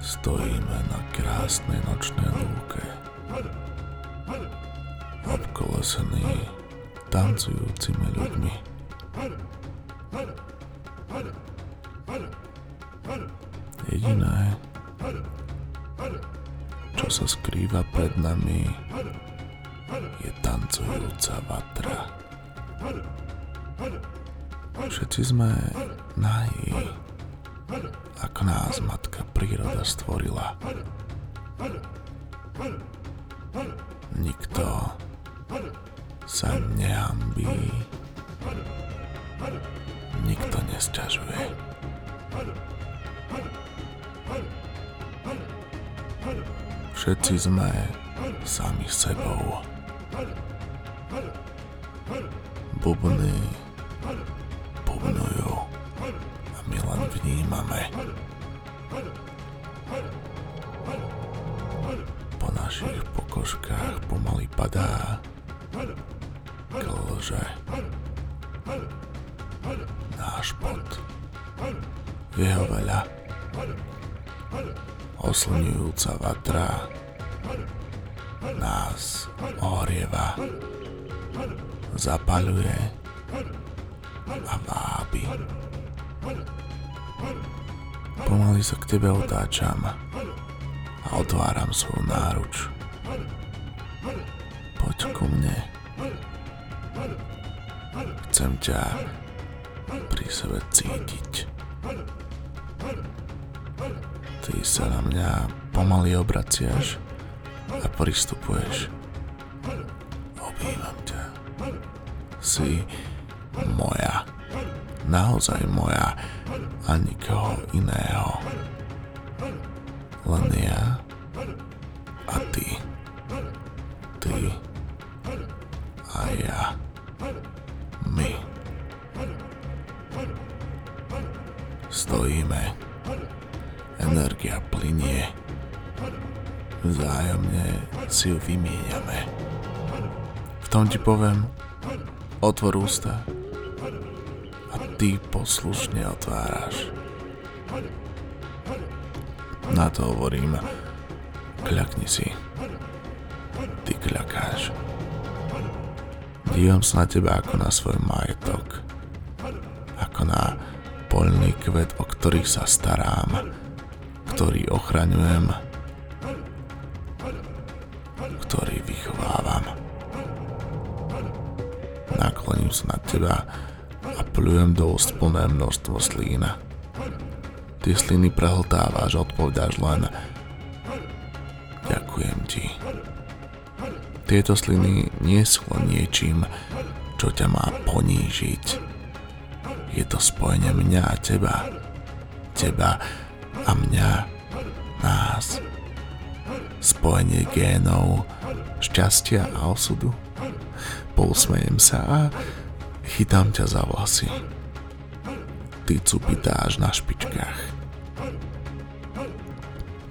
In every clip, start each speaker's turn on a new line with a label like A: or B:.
A: Stojíme na krásnej nočnej lúke. Obkolesený tancujúcimi ľuďmi. Jediné, čo sa skrýva pred nami, je tancujúca vatra. Všetci sme nají, ako nás matka príroda stvorila. Nikto sa nehambí, nikto nesťažuje. Všetci sme sami sebou. Bubny bubnujú a my len vnímame. Po našich pokožkách pomaly padá klže. Náš pot. V jeho veľa. Oslňujúca vatra nás ohrieva, zapaľuje a vábi. Pomaly sa k tebe otáčam a otváram svoju náruč. Poď ku mne. Chcem ťa pri sebe cítiť. Ty sa na mňa pomaly obraciaš a pristupuješ. Obývam ťa. Si moja. Naozaj moja a nikoho iného. Len ja a ty. Ty a ja. My. Stojíme. Energia plinie. Vzájomne si ju vymieňame. V tom ti poviem, otvor ústa a ty poslušne otváraš. Na to hovorím, kľakni si. Ty kľakáš. Dívam sa na teba ako na svoj majetok. Ako na poľný kvet, o ktorý sa starám, ktorý ochraňujem, ktorý vychovávam. Nakloním sa na teba a plujem do úst plné množstvo slína. Tie sliny prehltávaš odpovedáš len Ďakujem ti. Tieto sliny nie sú len niečím, čo ťa má ponížiť. Je to spojenie mňa a teba. Teba a mňa. Nás. Spojenie génov, šťastia a osudu. Pousmejem sa a chytám ťa za vlasy. Ty cupitáš na špičkách.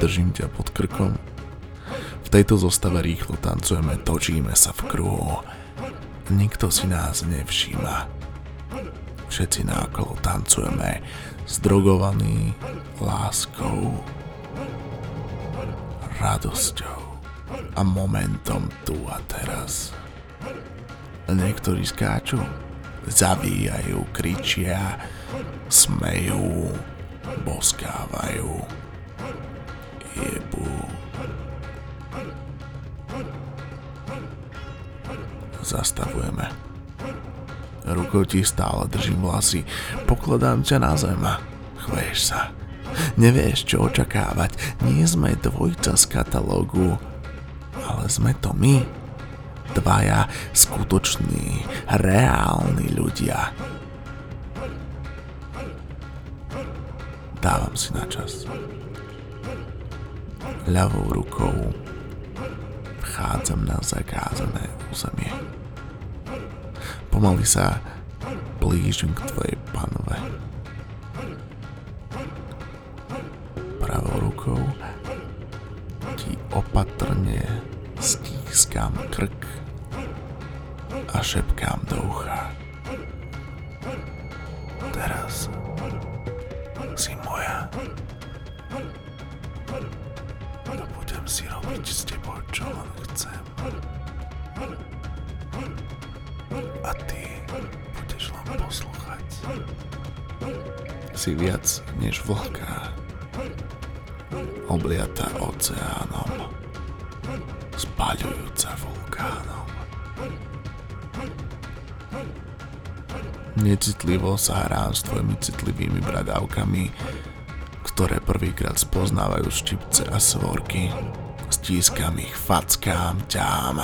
A: Držím ťa pod krkom v tejto zostave rýchlo tancujeme, točíme sa v kruhu. Nikto si nás nevšíma. Všetci nákolo tancujeme, zdrogovaní láskou, radosťou a momentom tu a teraz. Niektorí skáču, zavíjajú, kričia, smejú, boskávajú, jebú. Zastavujeme. Rukou ti stále držím vlasy, pokladám ťa na zem. Chveješ sa. Nevieš, čo očakávať. Nie sme dvojca z katalógu, ale sme to my. Dvaja skutoční, reálni ľudia. Dávam si na čas. Ľavou rukou vchádzam na zakázané územie. Pomaly sa blížim k tvojej panove. Stiskám krk a šepkám do ucha. Teraz si moja. Budem si robiť s tebou, čo len chcem. A ty budeš len poslúchať. Si viac než vlhká, obliata oceánom, spaľujúca vulkánom. Necitlivo sa hrám s tvojimi citlivými bradávkami, ktoré prvýkrát spoznávajú štipce a svorky. Stískam ich, fackám, ťám.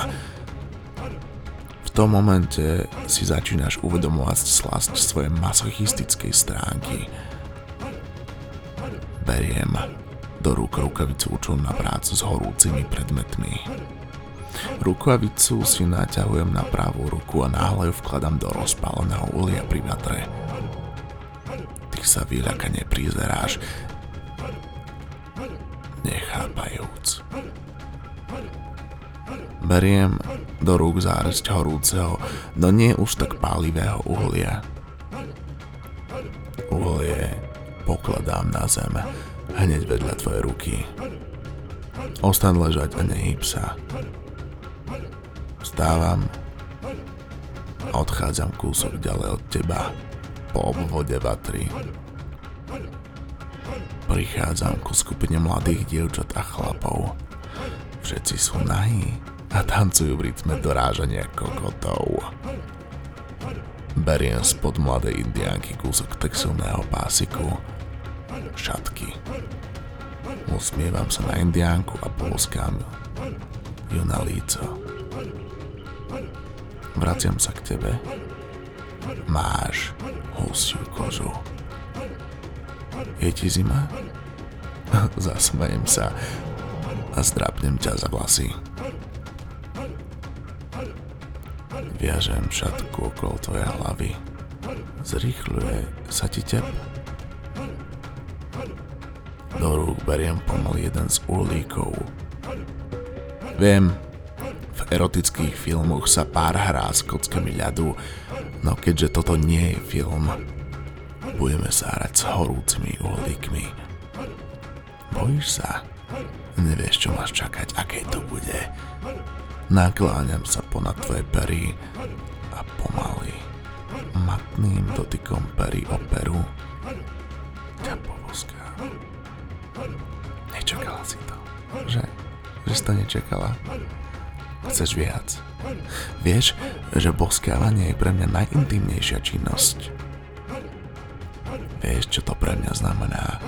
A: V tom momente si začínaš uvedomovať slasť svojej masochistickej stránky. Beriem do rúk rukavicu učom na prácu s horúcimi predmetmi. Rukavicu si naťahujem na pravú ruku a náhle ju vkladám do rozpáleného ulia pri vatre. Ty sa vyľakane prizeráš, nechápajúc. Beriem do rúk záresť horúceho, no nie už tak pálivého uhlia. Uhlie pokladám na zem, hneď vedľa tvojej ruky. Ostan ležať a nehyb sa. Vstávam a odchádzam kúsok ďalej od teba po obvode vatry. Prichádzam ku skupine mladých dievčat a chlapov. Všetci sú nahí a tancujú v rytme dorážania kokotov. Beriem spod mladej indiánky kúsok textilného pásiku, šatky. Usmievam sa na indiánku a polskám ju na líco. Vraciam sa k tebe. Máš husiu kožu. Je ti zima? Zasmejem sa a zdrapnem ťa za vlasy. Viažem šatku okolo tvojej hlavy. Zrýchľuje sa ti tep. Do rúk beriem pomaly jeden z uhlíkov. Viem, erotických filmoch sa pár hrá s kockami ľadu, no keďže toto nie je film, budeme sa hrať s horúcimi uhlíkmi. Bojíš sa? Nevieš, čo máš čakať, aké to bude. Nakláňam sa ponad tvoje pery a pomaly, matným dotykom pery o peru. Nečakala si to, že? Že si to nečakala? Chceš viac. Vieš, že boskávanie je pre mňa najintimnejšia činnosť. Vieš, čo to pre mňa znamená?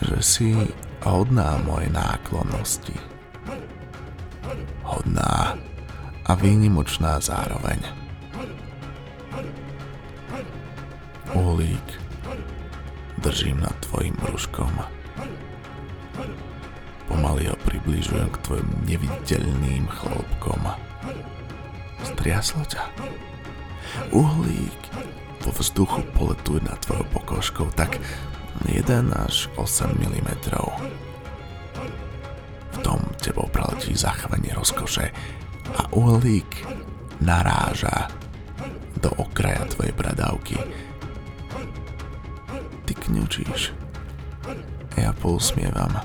A: Že si hodná mojej náklonnosti. Hodná a výnimočná zároveň. Uhlík držím nad tvojim brúškom. Pomaly ho približujem k tvojim neviditeľným chlopkom. Striaslo ťa. Uhlík vo vzduchu poletuje nad tvojou pokožkou tak 1 až 8 mm. V tom tebou preletí zachovanie rozkoše a uhlík naráža do okraja tvojej bradávky. Kňučíš. Ja pousmievam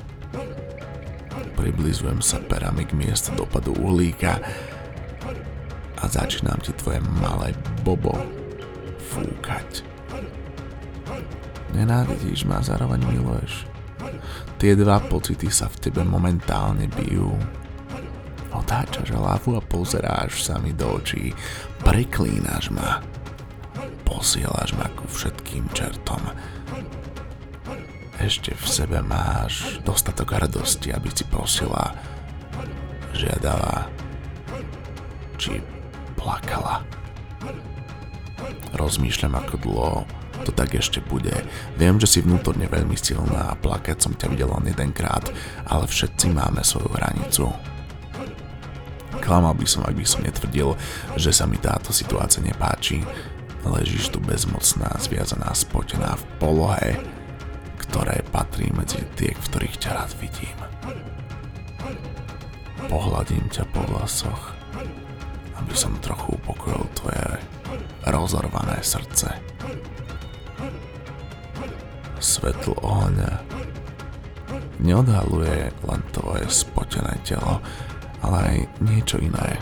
A: približujem sa perami k miestu dopadu uhlíka a začínam ti tvoje malé bobo fúkať. Nenávidíš ma zároveň miluješ. Tie dva pocity sa v tebe momentálne bijú. Otáčaš hlavu a pozeráš sa mi do očí. Preklínaš ma. Posielaš ma ku všetkým čertom ešte v sebe máš dostatok radosti, aby si prosila, žiadala, či plakala. Rozmýšľam, ako dlho to tak ešte bude. Viem, že si vnútorne veľmi silná a plakať som ťa videl len jedenkrát, ale všetci máme svoju hranicu. Klamal by som, ak by som netvrdil, že sa mi táto situácia nepáči. Ležíš tu bezmocná, zviazaná, spotená v polohe, ktoré patrí medzi tie, ktorých ťa rád vidím. Pohľadím ťa po vlasoch, aby som trochu upokojil tvoje rozorvané srdce. Svetlo ohňa neodhaluje len tvoje spotené telo, ale aj niečo iné.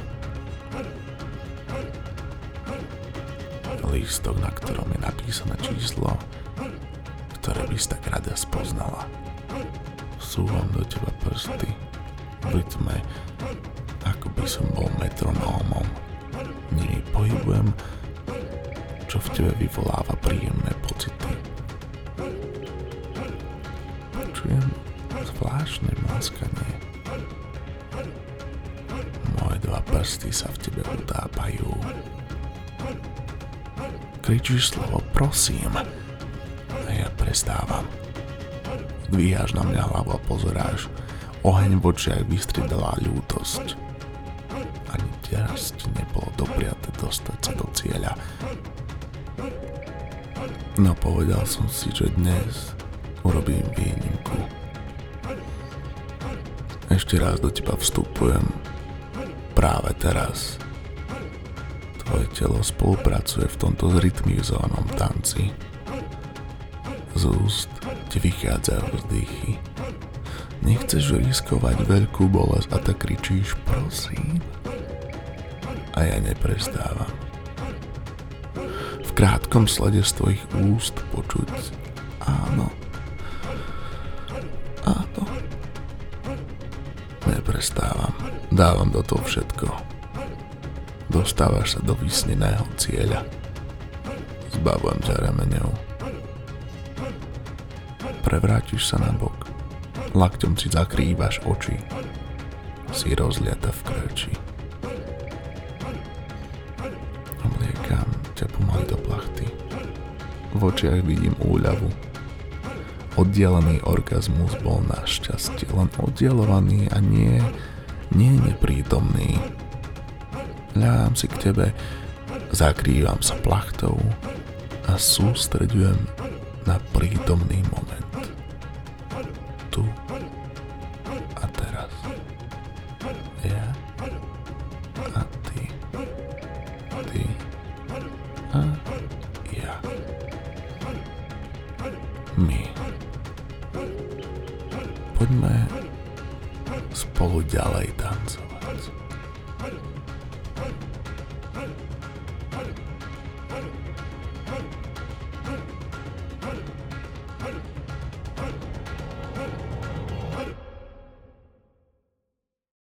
A: Lístok, na ktorom je napísané číslo, ktoré by si tak rada spoznala. Súvam do teba prsty v rytme, ako by som bol metronómom. Nimi pohybujem, čo v tebe vyvoláva príjemné pocity. Počujem zvláštne mlaskanie. Moje dva prsty sa v tebe utápajú. Kričíš slovo prosím a ja prestávam. Dvíhaš na mňa hlavu a pozeráš. Oheň v očiach vystridala ľútosť. Ani teraz ti nebolo dopriate dostať sa do cieľa. No povedal som si, že dnes urobím výnimku. Ešte raz do teba vstupujem. Práve teraz. Tvoje telo spolupracuje v tomto zrytmizovanom tanci. Z úst ti vychádzajú vzdychy. Nechceš riskovať veľkú bolesť a tak kričíš prosím. A ja neprestávam. V krátkom slede z tvojich úst počuť áno. Áno. Neprestávam. Dávam do toho všetko. Dostávaš sa do vysneného cieľa. Zbavujem ťa remeňou prevrátiš sa na bok. Lakťom si zakrývaš oči. Si rozliata v krči. Obliekam ťa pomaly do plachty. V očiach vidím úľavu. Oddialený orgazmus bol našťastie len oddialovaný a nie, nie neprítomný. Ľám si k tebe, zakrývam sa plachtou a sústredujem na prítomný moment. Tu a teraz. Ja a ty. Ty a ja. My. Poďme spolu ďalej tancovať.